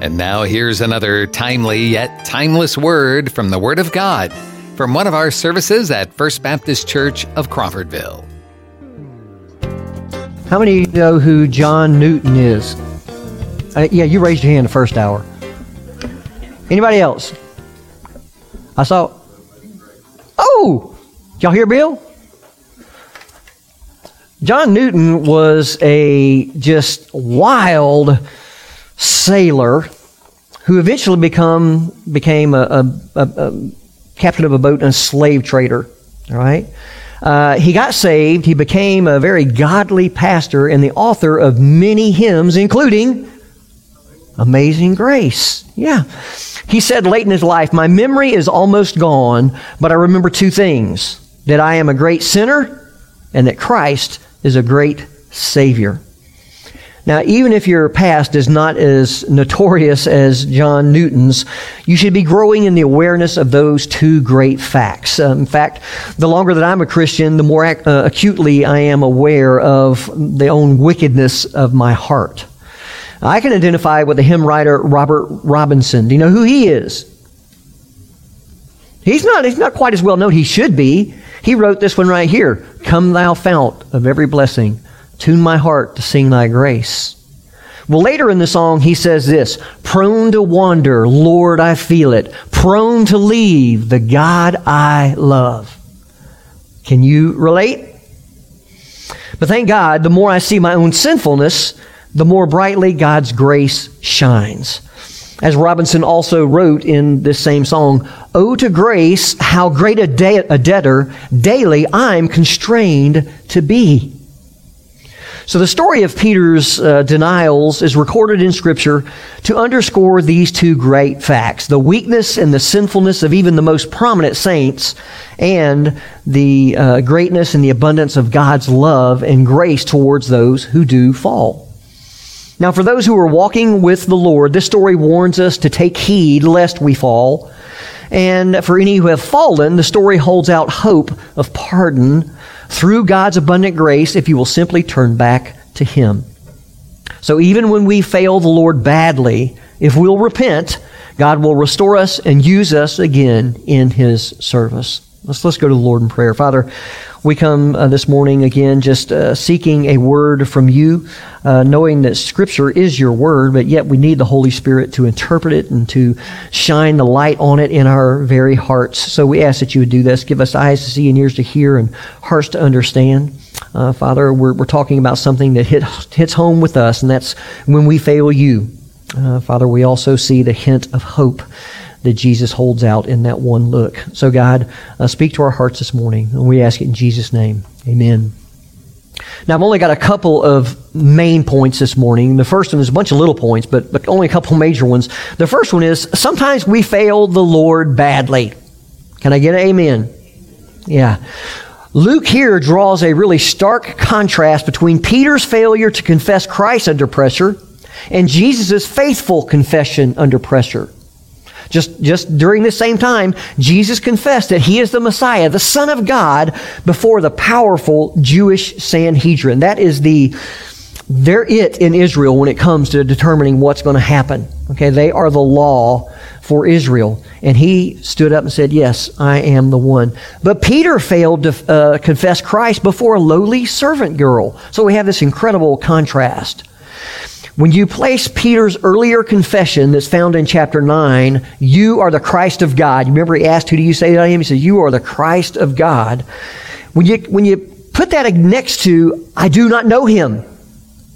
And now here's another timely yet timeless word from the Word of God from one of our services at First Baptist Church of Crawfordville. How many of you know who John Newton is? Uh, yeah, you raised your hand the first hour. Anybody else? I saw. Oh, y'all hear Bill? John Newton was a just wild sailor who eventually become became a, a, a, a captain of a boat and a slave trader. All right. Uh, he got saved. He became a very godly pastor and the author of many hymns, including Amazing Grace. Yeah. He said late in his life, My memory is almost gone, but I remember two things that I am a great sinner and that Christ is a great Savior. Now, even if your past is not as notorious as John Newton's, you should be growing in the awareness of those two great facts. Uh, in fact, the longer that I'm a Christian, the more ac- uh, acutely I am aware of the own wickedness of my heart. I can identify with the hymn writer Robert Robinson. Do you know who he is? He's not, he's not quite as well known. He should be. He wrote this one right here Come, thou fount of every blessing, tune my heart to sing thy grace. Well, later in the song, he says this Prone to wander, Lord, I feel it. Prone to leave the God I love. Can you relate? But thank God, the more I see my own sinfulness, the more brightly God's grace shines. As Robinson also wrote in this same song, Oh, to grace, how great a, de- a debtor daily I'm constrained to be. So the story of Peter's uh, denials is recorded in Scripture to underscore these two great facts the weakness and the sinfulness of even the most prominent saints, and the uh, greatness and the abundance of God's love and grace towards those who do fall. Now, for those who are walking with the Lord, this story warns us to take heed lest we fall. And for any who have fallen, the story holds out hope of pardon through God's abundant grace if you will simply turn back to Him. So even when we fail the Lord badly, if we'll repent, God will restore us and use us again in His service. Let's, let's go to the Lord in prayer. Father, we come uh, this morning again just uh, seeking a word from you, uh, knowing that Scripture is your word, but yet we need the Holy Spirit to interpret it and to shine the light on it in our very hearts. So we ask that you would do this. Give us eyes to see and ears to hear and hearts to understand. Uh, Father, we're, we're talking about something that hit, hits home with us, and that's when we fail you. Uh, Father, we also see the hint of hope that Jesus holds out in that one look. So, God, uh, speak to our hearts this morning, and we ask it in Jesus' name. Amen. Now, I've only got a couple of main points this morning. The first one is a bunch of little points, but, but only a couple major ones. The first one is sometimes we fail the Lord badly. Can I get an amen? Yeah. Luke here draws a really stark contrast between Peter's failure to confess Christ under pressure and Jesus' faithful confession under pressure. Just, just during this same time, Jesus confessed that he is the Messiah, the Son of God, before the powerful Jewish Sanhedrin. That is the, they're it in Israel when it comes to determining what's going to happen. Okay, they are the law for Israel. And he stood up and said, Yes, I am the one. But Peter failed to uh, confess Christ before a lowly servant girl. So we have this incredible contrast. When you place Peter's earlier confession that's found in chapter 9, you are the Christ of God. You remember he asked, Who do you say that I am? He said, You are the Christ of God. When you, when you put that next to, I do not know him,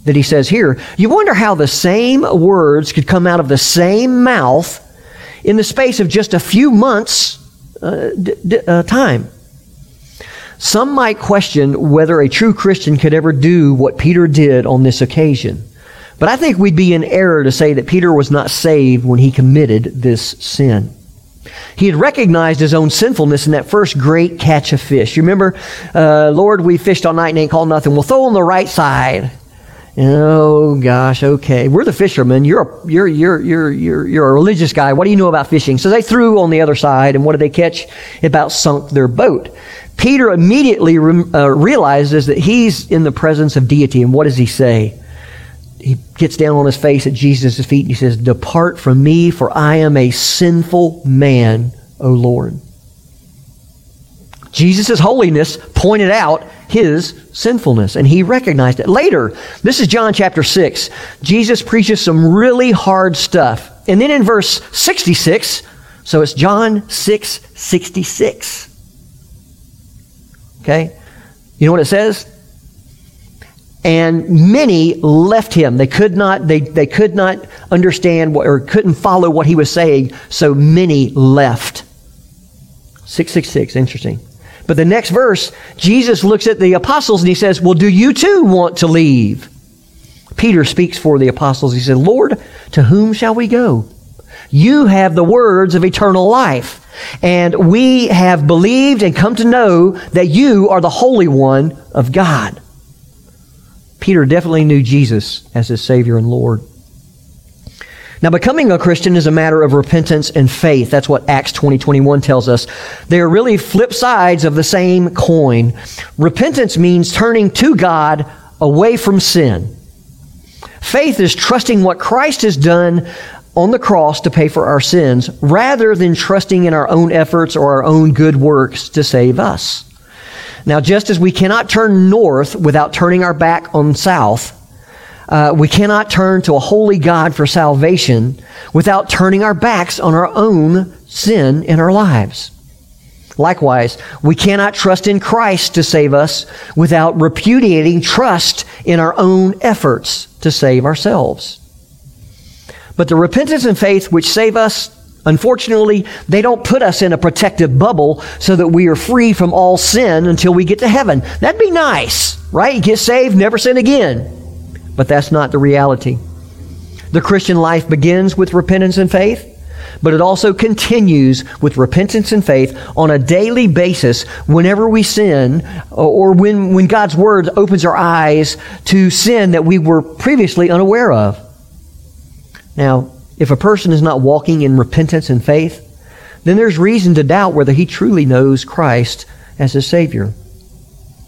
that he says here, you wonder how the same words could come out of the same mouth in the space of just a few months' uh, d- d- uh, time. Some might question whether a true Christian could ever do what Peter did on this occasion. But I think we'd be in error to say that Peter was not saved when he committed this sin. He had recognized his own sinfulness in that first great catch of fish. You remember, uh, Lord, we fished all night and ain't caught nothing. We'll throw on the right side. Oh gosh, okay. We're the fishermen. You're a, you're you're you're you're a religious guy. What do you know about fishing? So they threw on the other side, and what did they catch? It about sunk their boat. Peter immediately re- uh, realizes that he's in the presence of deity, and what does he say? He gets down on his face at Jesus' feet and he says, Depart from me, for I am a sinful man, O Lord. Jesus' holiness pointed out his sinfulness, and he recognized it. Later, this is John chapter 6. Jesus preaches some really hard stuff. And then in verse 66, so it's John 6 66. Okay? You know what it says? And many left him. They could not, they, they could not understand what, or couldn't follow what he was saying, so many left. 666, interesting. But the next verse, Jesus looks at the apostles and he says, Well, do you too want to leave? Peter speaks for the apostles. He said, Lord, to whom shall we go? You have the words of eternal life. And we have believed and come to know that you are the Holy One of God. Peter definitely knew Jesus as his Savior and Lord. Now, becoming a Christian is a matter of repentance and faith. That's what Acts 20 21 tells us. They are really flip sides of the same coin. Repentance means turning to God away from sin. Faith is trusting what Christ has done on the cross to pay for our sins rather than trusting in our own efforts or our own good works to save us. Now, just as we cannot turn north without turning our back on south, uh, we cannot turn to a holy God for salvation without turning our backs on our own sin in our lives. Likewise, we cannot trust in Christ to save us without repudiating trust in our own efforts to save ourselves. But the repentance and faith which save us, unfortunately, they don't put us in a protective bubble so that we are free from all sin until we get to heaven. That'd be nice, right? Get saved, never sin again. But that's not the reality. The Christian life begins with repentance and faith, but it also continues with repentance and faith on a daily basis whenever we sin or when, when God's Word opens our eyes to sin that we were previously unaware of. Now, if a person is not walking in repentance and faith, then there's reason to doubt whether he truly knows Christ as his Savior.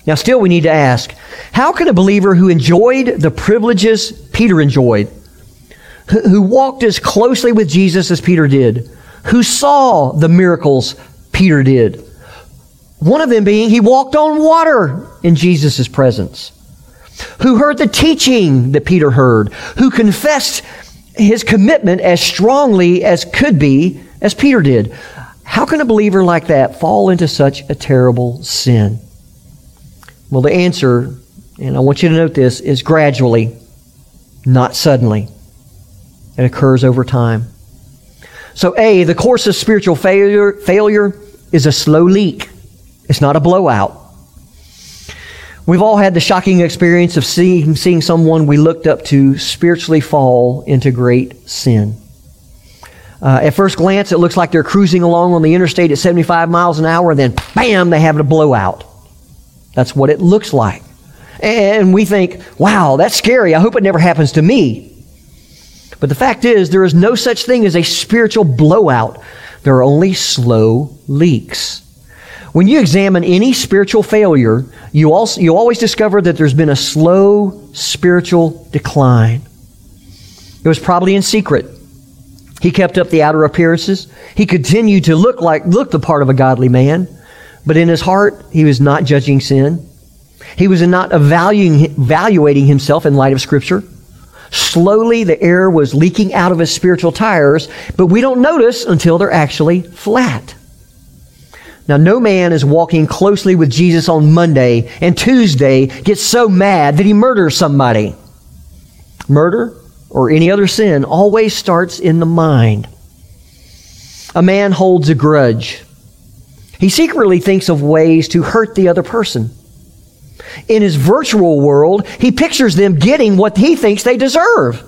Now, still, we need to ask how can a believer who enjoyed the privileges Peter enjoyed, who walked as closely with Jesus as Peter did, who saw the miracles Peter did, one of them being he walked on water in Jesus' presence, who heard the teaching that Peter heard, who confessed his commitment as strongly as could be as Peter did. How can a believer like that fall into such a terrible sin? Well, the answer, and I want you to note this, is gradually, not suddenly. It occurs over time. So, A, the course of spiritual failure, failure is a slow leak. It's not a blowout. We've all had the shocking experience of seeing, seeing someone we looked up to spiritually fall into great sin. Uh, at first glance, it looks like they're cruising along on the interstate at 75 miles an hour, and then bam, they have a blowout. That's what it looks like. And we think, wow, that's scary. I hope it never happens to me. But the fact is, there is no such thing as a spiritual blowout. There are only slow leaks. When you examine any spiritual failure, you, also, you always discover that there's been a slow spiritual decline. It was probably in secret. He kept up the outer appearances. He continued to look like look the part of a godly man. But in his heart, he was not judging sin. He was not evaluating, evaluating himself in light of Scripture. Slowly, the air was leaking out of his spiritual tires, but we don't notice until they're actually flat. Now, no man is walking closely with Jesus on Monday and Tuesday gets so mad that he murders somebody. Murder or any other sin always starts in the mind. A man holds a grudge he secretly thinks of ways to hurt the other person. In his virtual world, he pictures them getting what he thinks they deserve.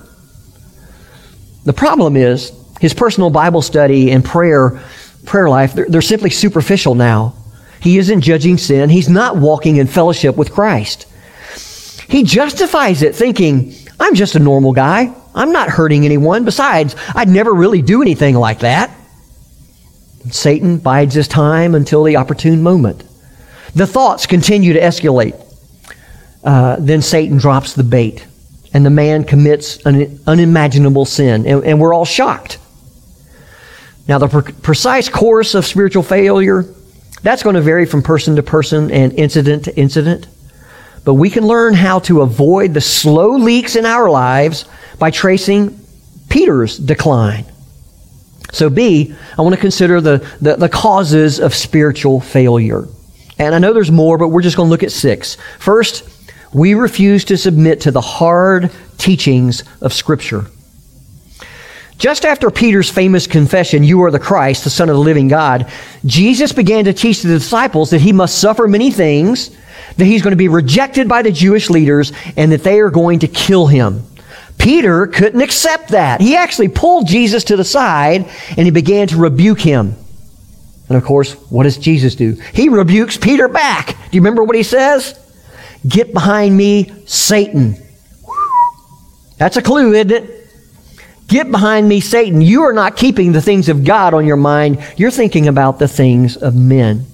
The problem is, his personal Bible study and prayer, prayer life, they're, they're simply superficial now. He isn't judging sin. He's not walking in fellowship with Christ. He justifies it thinking, I'm just a normal guy. I'm not hurting anyone. Besides, I'd never really do anything like that. Satan bides his time until the opportune moment. The thoughts continue to escalate. Uh, then Satan drops the bait. and the man commits an unimaginable sin, and, and we're all shocked. Now, the pre- precise course of spiritual failure, that's going to vary from person to person and incident to incident. But we can learn how to avoid the slow leaks in our lives by tracing Peter's decline. So, B, I want to consider the, the, the, causes of spiritual failure. And I know there's more, but we're just going to look at six. First, we refuse to submit to the hard teachings of Scripture. Just after Peter's famous confession, You are the Christ, the Son of the living God, Jesus began to teach the disciples that he must suffer many things, that he's going to be rejected by the Jewish leaders, and that they are going to kill him. Peter couldn't accept that. He actually pulled Jesus to the side and he began to rebuke him. And of course, what does Jesus do? He rebukes Peter back. Do you remember what he says? Get behind me, Satan. That's a clue, isn't it? Get behind me, Satan. You are not keeping the things of God on your mind. You're thinking about the things of men.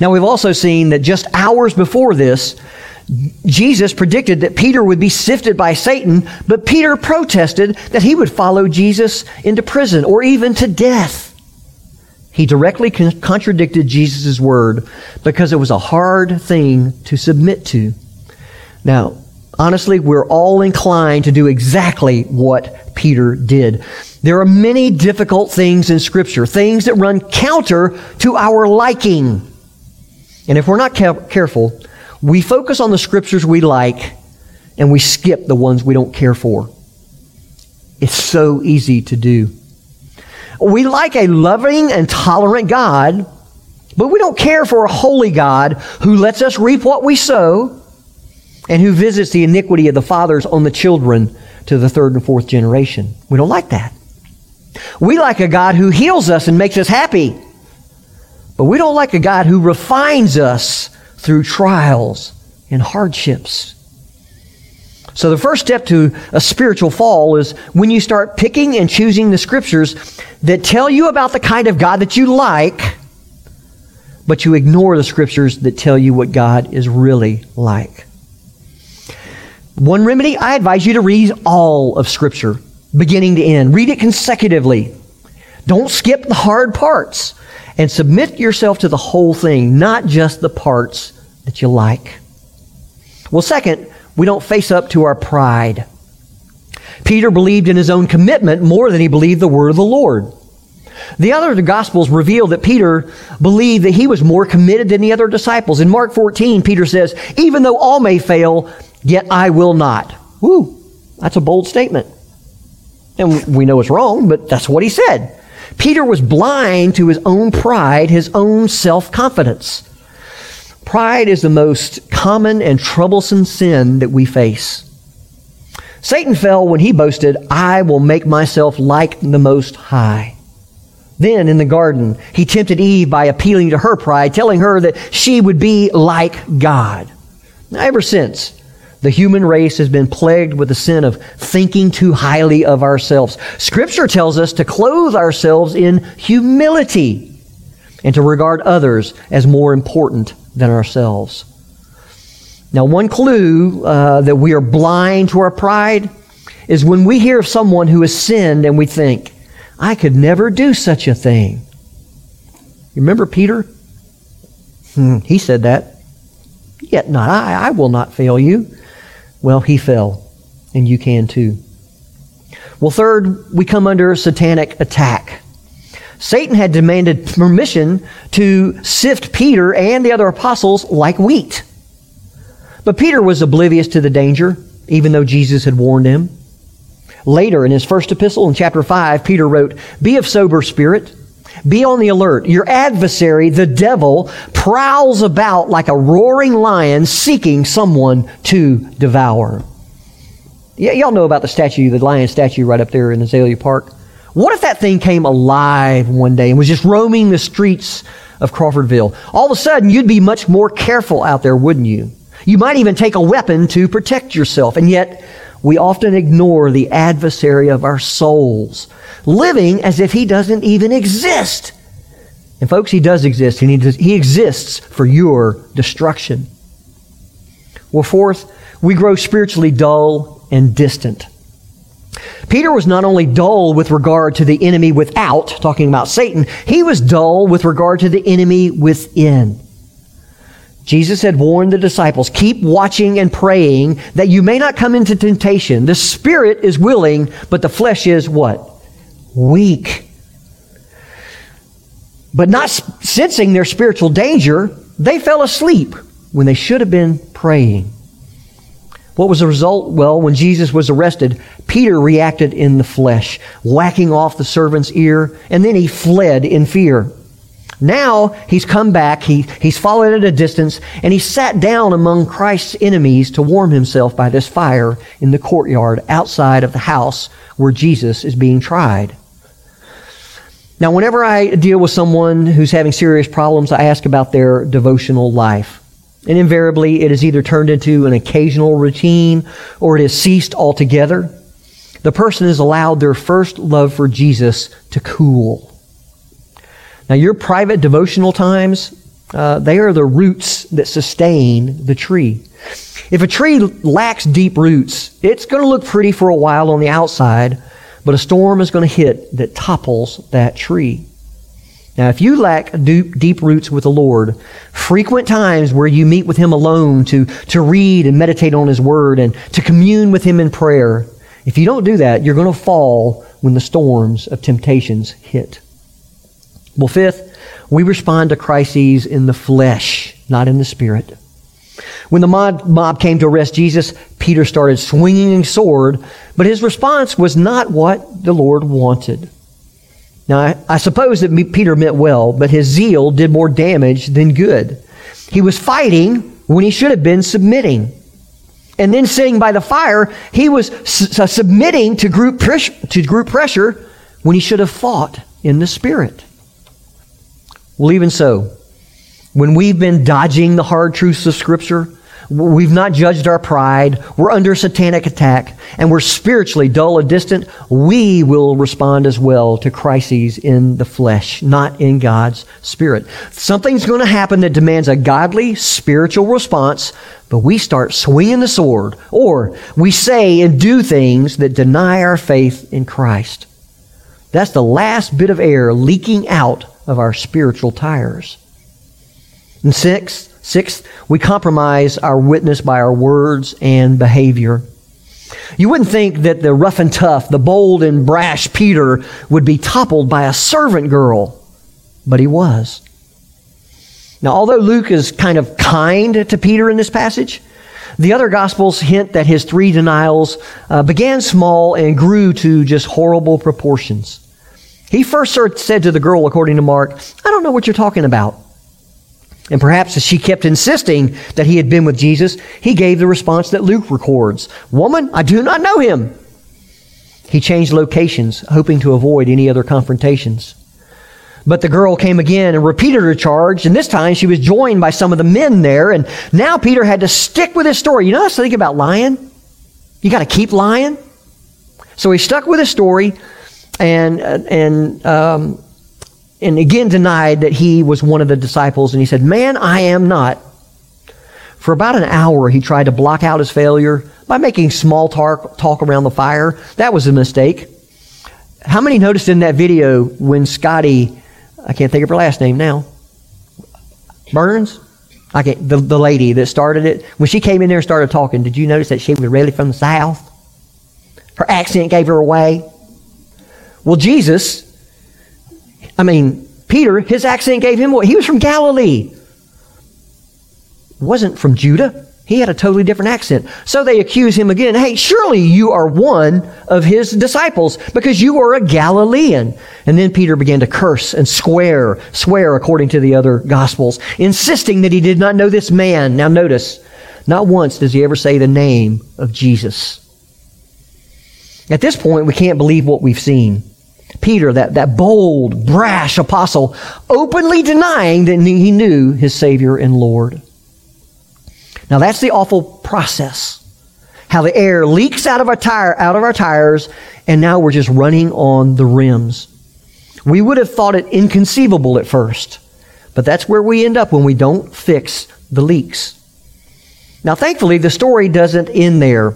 Now, we've also seen that just hours before this, Jesus predicted that Peter would be sifted by Satan, but Peter protested that he would follow Jesus into prison or even to death. He directly con- contradicted Jesus' word because it was a hard thing to submit to. Now, honestly, we're all inclined to do exactly what Peter did. There are many difficult things in Scripture, things that run counter to our liking. And if we're not careful, we focus on the Scriptures we like and we skip the ones we don't care for. It's so easy to do. We like a loving and tolerant God, but we don't care for a holy God who lets us reap what we sow and who visits the iniquity of the fathers on the children to the third and fourth generation. We don't like that. We like a God who heals us and makes us happy, but we don't like a God who refines us through trials and hardships. So, the first step to a spiritual fall is when you start picking and choosing the scriptures that tell you about the kind of God that you like, but you ignore the scriptures that tell you what God is really like. One remedy I advise you to read all of Scripture, beginning to end. Read it consecutively. Don't skip the hard parts and submit yourself to the whole thing, not just the parts that you like. Well, second, we don't face up to our pride. Peter believed in his own commitment more than he believed the word of the Lord. The other Gospels reveal that Peter believed that he was more committed than the other disciples. In Mark 14, Peter says, Even though all may fail, yet I will not. Woo, that's a bold statement. And we know it's wrong, but that's what he said. Peter was blind to his own pride, his own self confidence. Pride is the most common and troublesome sin that we face. Satan fell when he boasted, I will make myself like the Most High. Then in the garden, he tempted Eve by appealing to her pride, telling her that she would be like God. Now, ever since, the human race has been plagued with the sin of thinking too highly of ourselves. Scripture tells us to clothe ourselves in humility and to regard others as more important than ourselves. Now, one clue uh, that we are blind to our pride is when we hear of someone who has sinned and we think, I could never do such a thing. You remember Peter? Hmm, he said that. Yet not I. I will not fail you. Well, he fell, and you can too. Well, third, we come under satanic attack. Satan had demanded permission to sift Peter and the other apostles like wheat. But Peter was oblivious to the danger, even though Jesus had warned him. Later, in his first epistle in chapter 5, Peter wrote, Be of sober spirit. Be on the alert. Your adversary, the devil, prowls about like a roaring lion seeking someone to devour. Y- y'all know about the statue, the lion statue right up there in Azalea Park. What if that thing came alive one day and was just roaming the streets of Crawfordville? All of a sudden, you'd be much more careful out there, wouldn't you? You might even take a weapon to protect yourself. And yet, we often ignore the adversary of our souls, living as if he doesn't even exist. And folks, he does exist, and he, does, he exists for your destruction. Well, fourth, we grow spiritually dull and distant. Peter was not only dull with regard to the enemy without, talking about Satan, he was dull with regard to the enemy within. Jesus had warned the disciples, keep watching and praying that you may not come into temptation. The spirit is willing, but the flesh is what? Weak. But not sensing their spiritual danger, they fell asleep when they should have been praying. What was the result? Well, when Jesus was arrested, Peter reacted in the flesh, whacking off the servant's ear, and then he fled in fear. Now he's come back, he, he's followed at a distance, and he sat down among Christ's enemies to warm himself by this fire in the courtyard outside of the house where Jesus is being tried. Now, whenever I deal with someone who's having serious problems, I ask about their devotional life. And invariably, it is either turned into an occasional routine or it has ceased altogether. The person has allowed their first love for Jesus to cool. Now, your private devotional times, uh, they are the roots that sustain the tree. If a tree lacks deep roots, it's going to look pretty for a while on the outside, but a storm is going to hit that topples that tree. Now, if you lack deep, deep roots with the Lord, frequent times where you meet with Him alone to, to read and meditate on His Word and to commune with Him in prayer, if you don't do that, you're going to fall when the storms of temptations hit. Well, fifth, we respond to crises in the flesh, not in the spirit. When the mob, came to arrest Jesus, Peter started swinging a sword, but his response was not what the Lord wanted. Now, I, I suppose that Peter meant well, but his zeal did more damage than good. He was fighting when he should have been submitting. And then sitting by the fire, he was su- submitting to group, pres- to group pressure when he should have fought in the Spirit. Well, even so, when we've been dodging the hard truths of Scripture, We've not judged our pride. We're under satanic attack. And we're spiritually dull and distant. We will respond as well to crises in the flesh, not in God's spirit. Something's going to happen that demands a godly spiritual response, but we start swinging the sword. Or we say and do things that deny our faith in Christ. That's the last bit of air leaking out of our spiritual tires. And sixth, Sixth, we compromise our witness by our words and behavior. You wouldn't think that the rough and tough, the bold and brash Peter would be toppled by a servant girl, but he was. Now, although Luke is kind of kind to Peter in this passage, the other Gospels hint that his three denials uh, began small and grew to just horrible proportions. He first said to the girl, according to Mark, I don't know what you're talking about. And perhaps as she kept insisting that he had been with Jesus, he gave the response that Luke records Woman, I do not know him. He changed locations, hoping to avoid any other confrontations. But the girl came again and repeated her charge, and this time she was joined by some of the men there, and now Peter had to stick with his story. You know, that's the thing about lying. You got to keep lying. So he stuck with his story, and and um, and again denied that he was one of the disciples. And he said, Man, I am not. For about an hour, he tried to block out his failure by making small talk, talk around the fire. That was a mistake. How many noticed in that video when Scotty, I can't think of her last name now, Burns? I can't, the, the lady that started it, when she came in there and started talking, did you notice that she was really from the South? Her accent gave her away. Well, Jesus I mean, Peter, his accent gave him what? He was from Galilee. Wasn't from Judah. He had a totally different accent. So they accuse him again. Hey, surely you are one of his disciples because you are a Galilean. And then Peter began to curse and swear, swear according to the other gospels, insisting that he did not know this man. Now notice, not once does he ever say the name of Jesus. At this point, we can't believe what we've seen. Peter, that, that bold, brash apostle, openly denying that he knew his Savior and Lord. Now that's the awful process. How the air leaks out of our tire, out of our tires, and now we're just running on the rims. We would have thought it inconceivable at first, but that's where we end up when we don't fix the leaks. Now, thankfully, the story doesn't end there.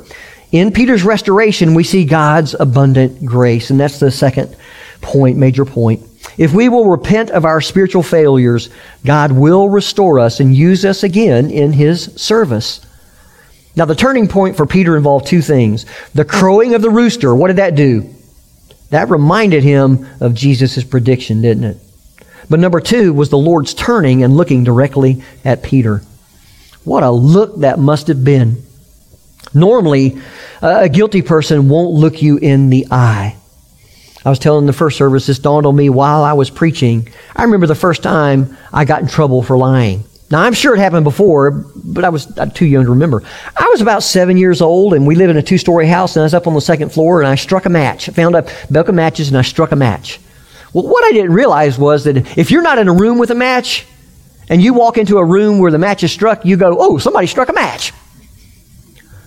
In Peter's restoration, we see God's abundant grace, and that's the second point, major point. If we will repent of our spiritual failures, God will restore us and use us again in His service. Now, the turning point for Peter involved two things. The crowing of the rooster, what did that do? That reminded him of Jesus' prediction, didn't it? But number two was the Lord's turning and looking directly at Peter. What a look that must have been. Normally, a guilty person won't look you in the eye. I was telling the first service, this dawned on me while I was preaching. I remember the first time I got in trouble for lying. Now, I'm sure it happened before, but I was too young to remember. I was about seven years old, and we lived in a two story house, and I was up on the second floor, and I struck a match. I found a belt of matches, and I struck a match. Well, what I didn't realize was that if you're not in a room with a match, and you walk into a room where the match is struck, you go, oh, somebody struck a match.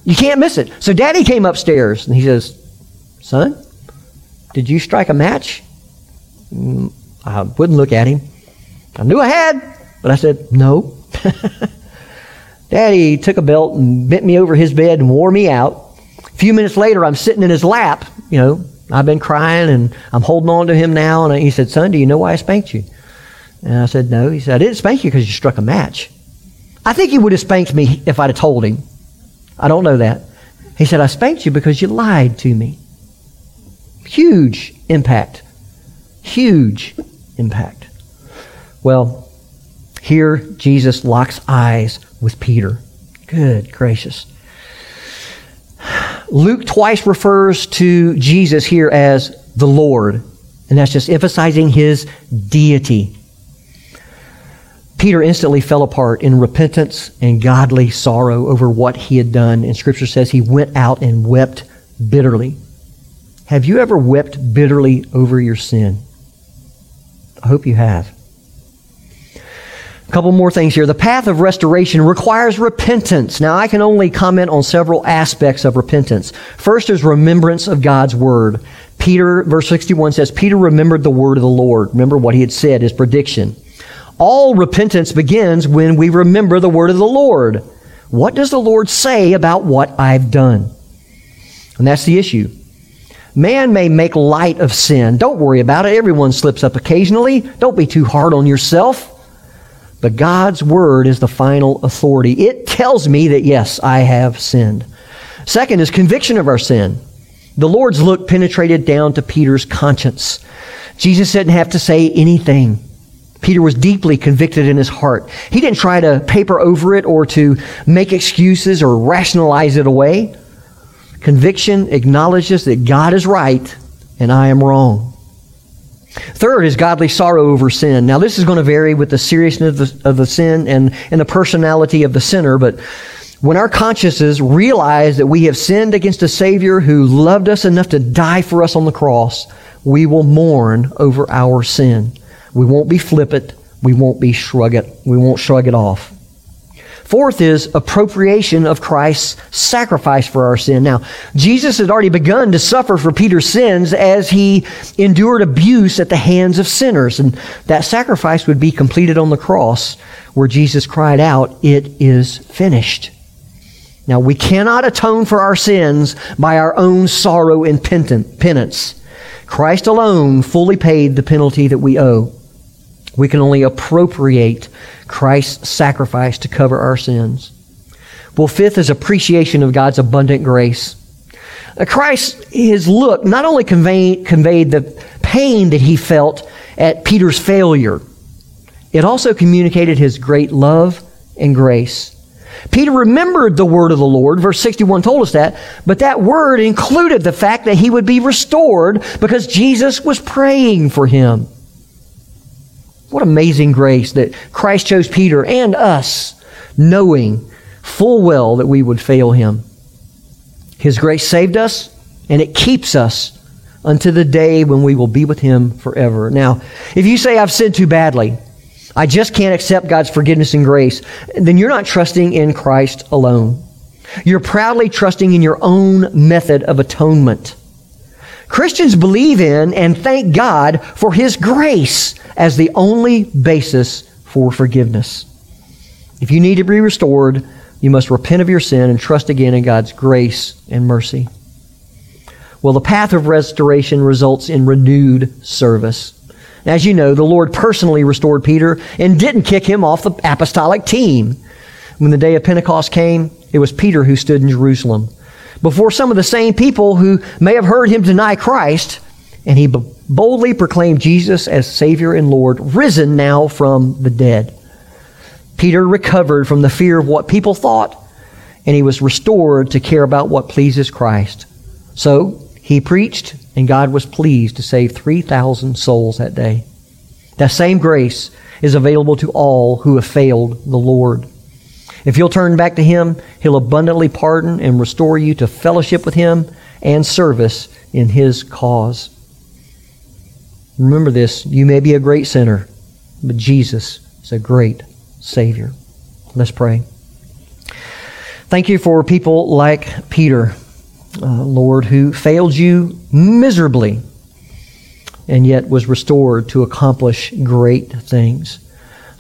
You can't miss it. So daddy came upstairs, and he says, son, did you strike a match? Mm, I wouldn't look at him. I knew I had. But I said, No. Daddy took a belt and bent me over his bed and wore me out. A few minutes later, I'm sitting in his lap. You know, I've been crying and I'm holding on to him now. And he said, Son, do you know why I spanked you? And I said, No. He said, I didn't spank you because you struck a match. I think he would have spanked me if I'd have told him. I don't know that. He said, I spanked you because you lied to me. Huge impact. Huge impact. Well, here, Jesus locks eyes with Peter. Good gracious. Luke twice refers to Jesus here as the Lord, and that's just emphasizing his deity. Peter instantly fell apart in repentance and godly sorrow over what he had done. And Scripture says he went out and wept bitterly. Have you ever wept bitterly over your sin? I hope you have A couple more things here. The path of restoration requires repentance. Now, I can only comment on several aspects of repentance. First is remembrance of God's word. Peter, verse 61 says, Peter remembered the word of the Lord. Remember what he had said, his prediction. All repentance begins when we remember the word of the Lord. What does the Lord say about what I've done? And that's the issue. Man may make light of sin. Don't worry about it. Everyone slips up occasionally. Don't be too hard on yourself. But God's word is the final authority. It tells me that, yes, I have sinned. Second is conviction of our sin. The Lord's look penetrated down to Peter's conscience. Jesus didn't have to say anything. Peter was deeply convicted in his heart. He didn't try to paper over it or to make excuses or rationalize it away. Conviction acknowledges that God is right and I am wrong. Third is godly sorrow over sin. Now, this is going to vary with the seriousness of the, of the sin and, and the personality of the sinner, but when our consciences realize that we have sinned against a Savior who loved us enough to die for us on the cross, we will mourn over our sin. We won't be flippant. We won't be shrug it. We won't shrug it off. Fourth is appropriation of Christ's sacrifice for our sin. Now, Jesus had already begun to suffer for Peter's sins as he endured abuse at the hands of sinners. And that sacrifice would be completed on the cross where Jesus cried out, It is finished. Now, we cannot atone for our sins by our own sorrow and penance. Christ alone fully paid the penalty that we owe. We can only appropriate Christ's sacrifice to cover our sins. Well, fifth is appreciation of God's abundant grace. Christ, his look, not only conveyed, conveyed the pain that he felt at Peter's failure, it also communicated his great love and grace. Peter remembered the word of the Lord. Verse 61 told us that. But that word included the fact that he would be restored because Jesus was praying for him. What amazing grace that Christ chose Peter and us, knowing full well that we would fail him. His grace saved us, and it keeps us unto the day when we will be with him forever. Now, if you say, I've sinned too badly, I just can't accept God's forgiveness and grace, then you're not trusting in Christ alone. You're proudly trusting in your own method of atonement. Christians believe in and thank God for His grace as the only basis for forgiveness. If you need to be restored, You must repent of your sin and trust again in God's grace and mercy. Well, the path of restoration results in renewed service. As you know, the Lord personally restored Peter and didn't kick him off the apostolic team. When the day of Pentecost came, it was Peter who stood in Jerusalem before some of the same people who may have heard him deny Christ, and he boldly proclaimed Jesus as Savior and Lord, risen now from the dead. Peter recovered from the fear of what people thought, and he was restored to care about what pleases Christ. So he preached, and God was pleased to save 3,000 souls that day. That same grace is available to all who have failed the Lord. If you'll turn back to Him, He'll abundantly pardon and restore you to fellowship with Him and service in His cause. Remember this you may be a great sinner, but Jesus is a great Savior. Let's pray. Thank you for people like Peter, uh, Lord, who failed you miserably and yet was restored to accomplish great things.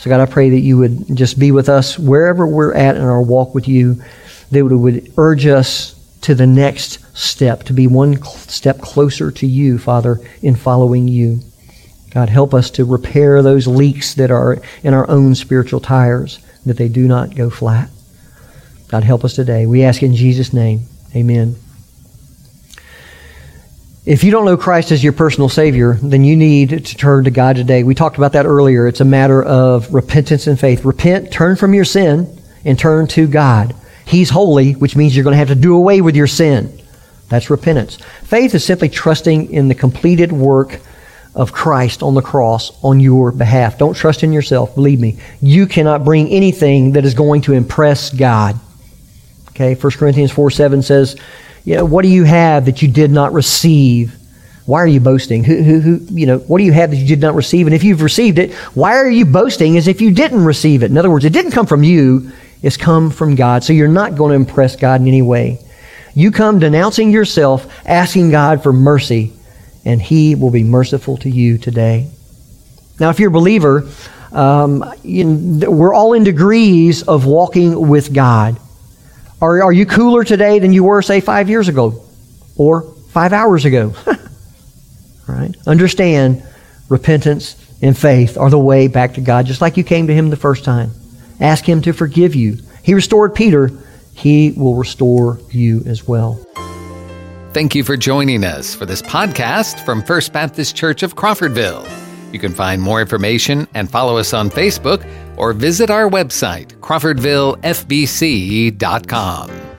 So, God, I pray that you would just be with us wherever we're at in our walk with you, that would urge us to the next step, to be one step closer to you, Father, in following you. God, help us to repair those leaks that are in our own spiritual tires, that they do not go flat. God, help us today. We ask in Jesus' name. Amen. If you don't know Christ as your personal Savior, then you need to turn to God today. We talked about that earlier. It's a matter of repentance and faith. Repent, turn from your sin, and turn to God. He's holy, which means you're going to have to do away with your sin. That's repentance. Faith is simply trusting in the completed work of Christ on the cross on your behalf. Don't trust in yourself. Believe me. You cannot bring anything that is going to impress God. Okay, 1 Corinthians 4 7 says, you know, what do you have that you did not receive? Why are you boasting? Who, who, who, you know, what do you have that you did not receive? And if you've received it, why are you boasting as if you didn't receive it? In other words, it didn't come from you, it's come from God. So you're not going to impress God in any way. You come denouncing yourself, asking God for mercy, and He will be merciful to you today. Now, if you're a believer, um, you we're all in degrees of walking with God. Are, are you cooler today than you were, say, five years ago or five hours ago? right? Understand repentance and faith are the way back to God, just like you came to Him the first time. Ask Him to forgive you. He restored Peter, He will restore you as well. Thank you for joining us for this podcast from First Baptist Church of Crawfordville. You can find more information and follow us on Facebook or visit our website, crawfordvillefbc.com.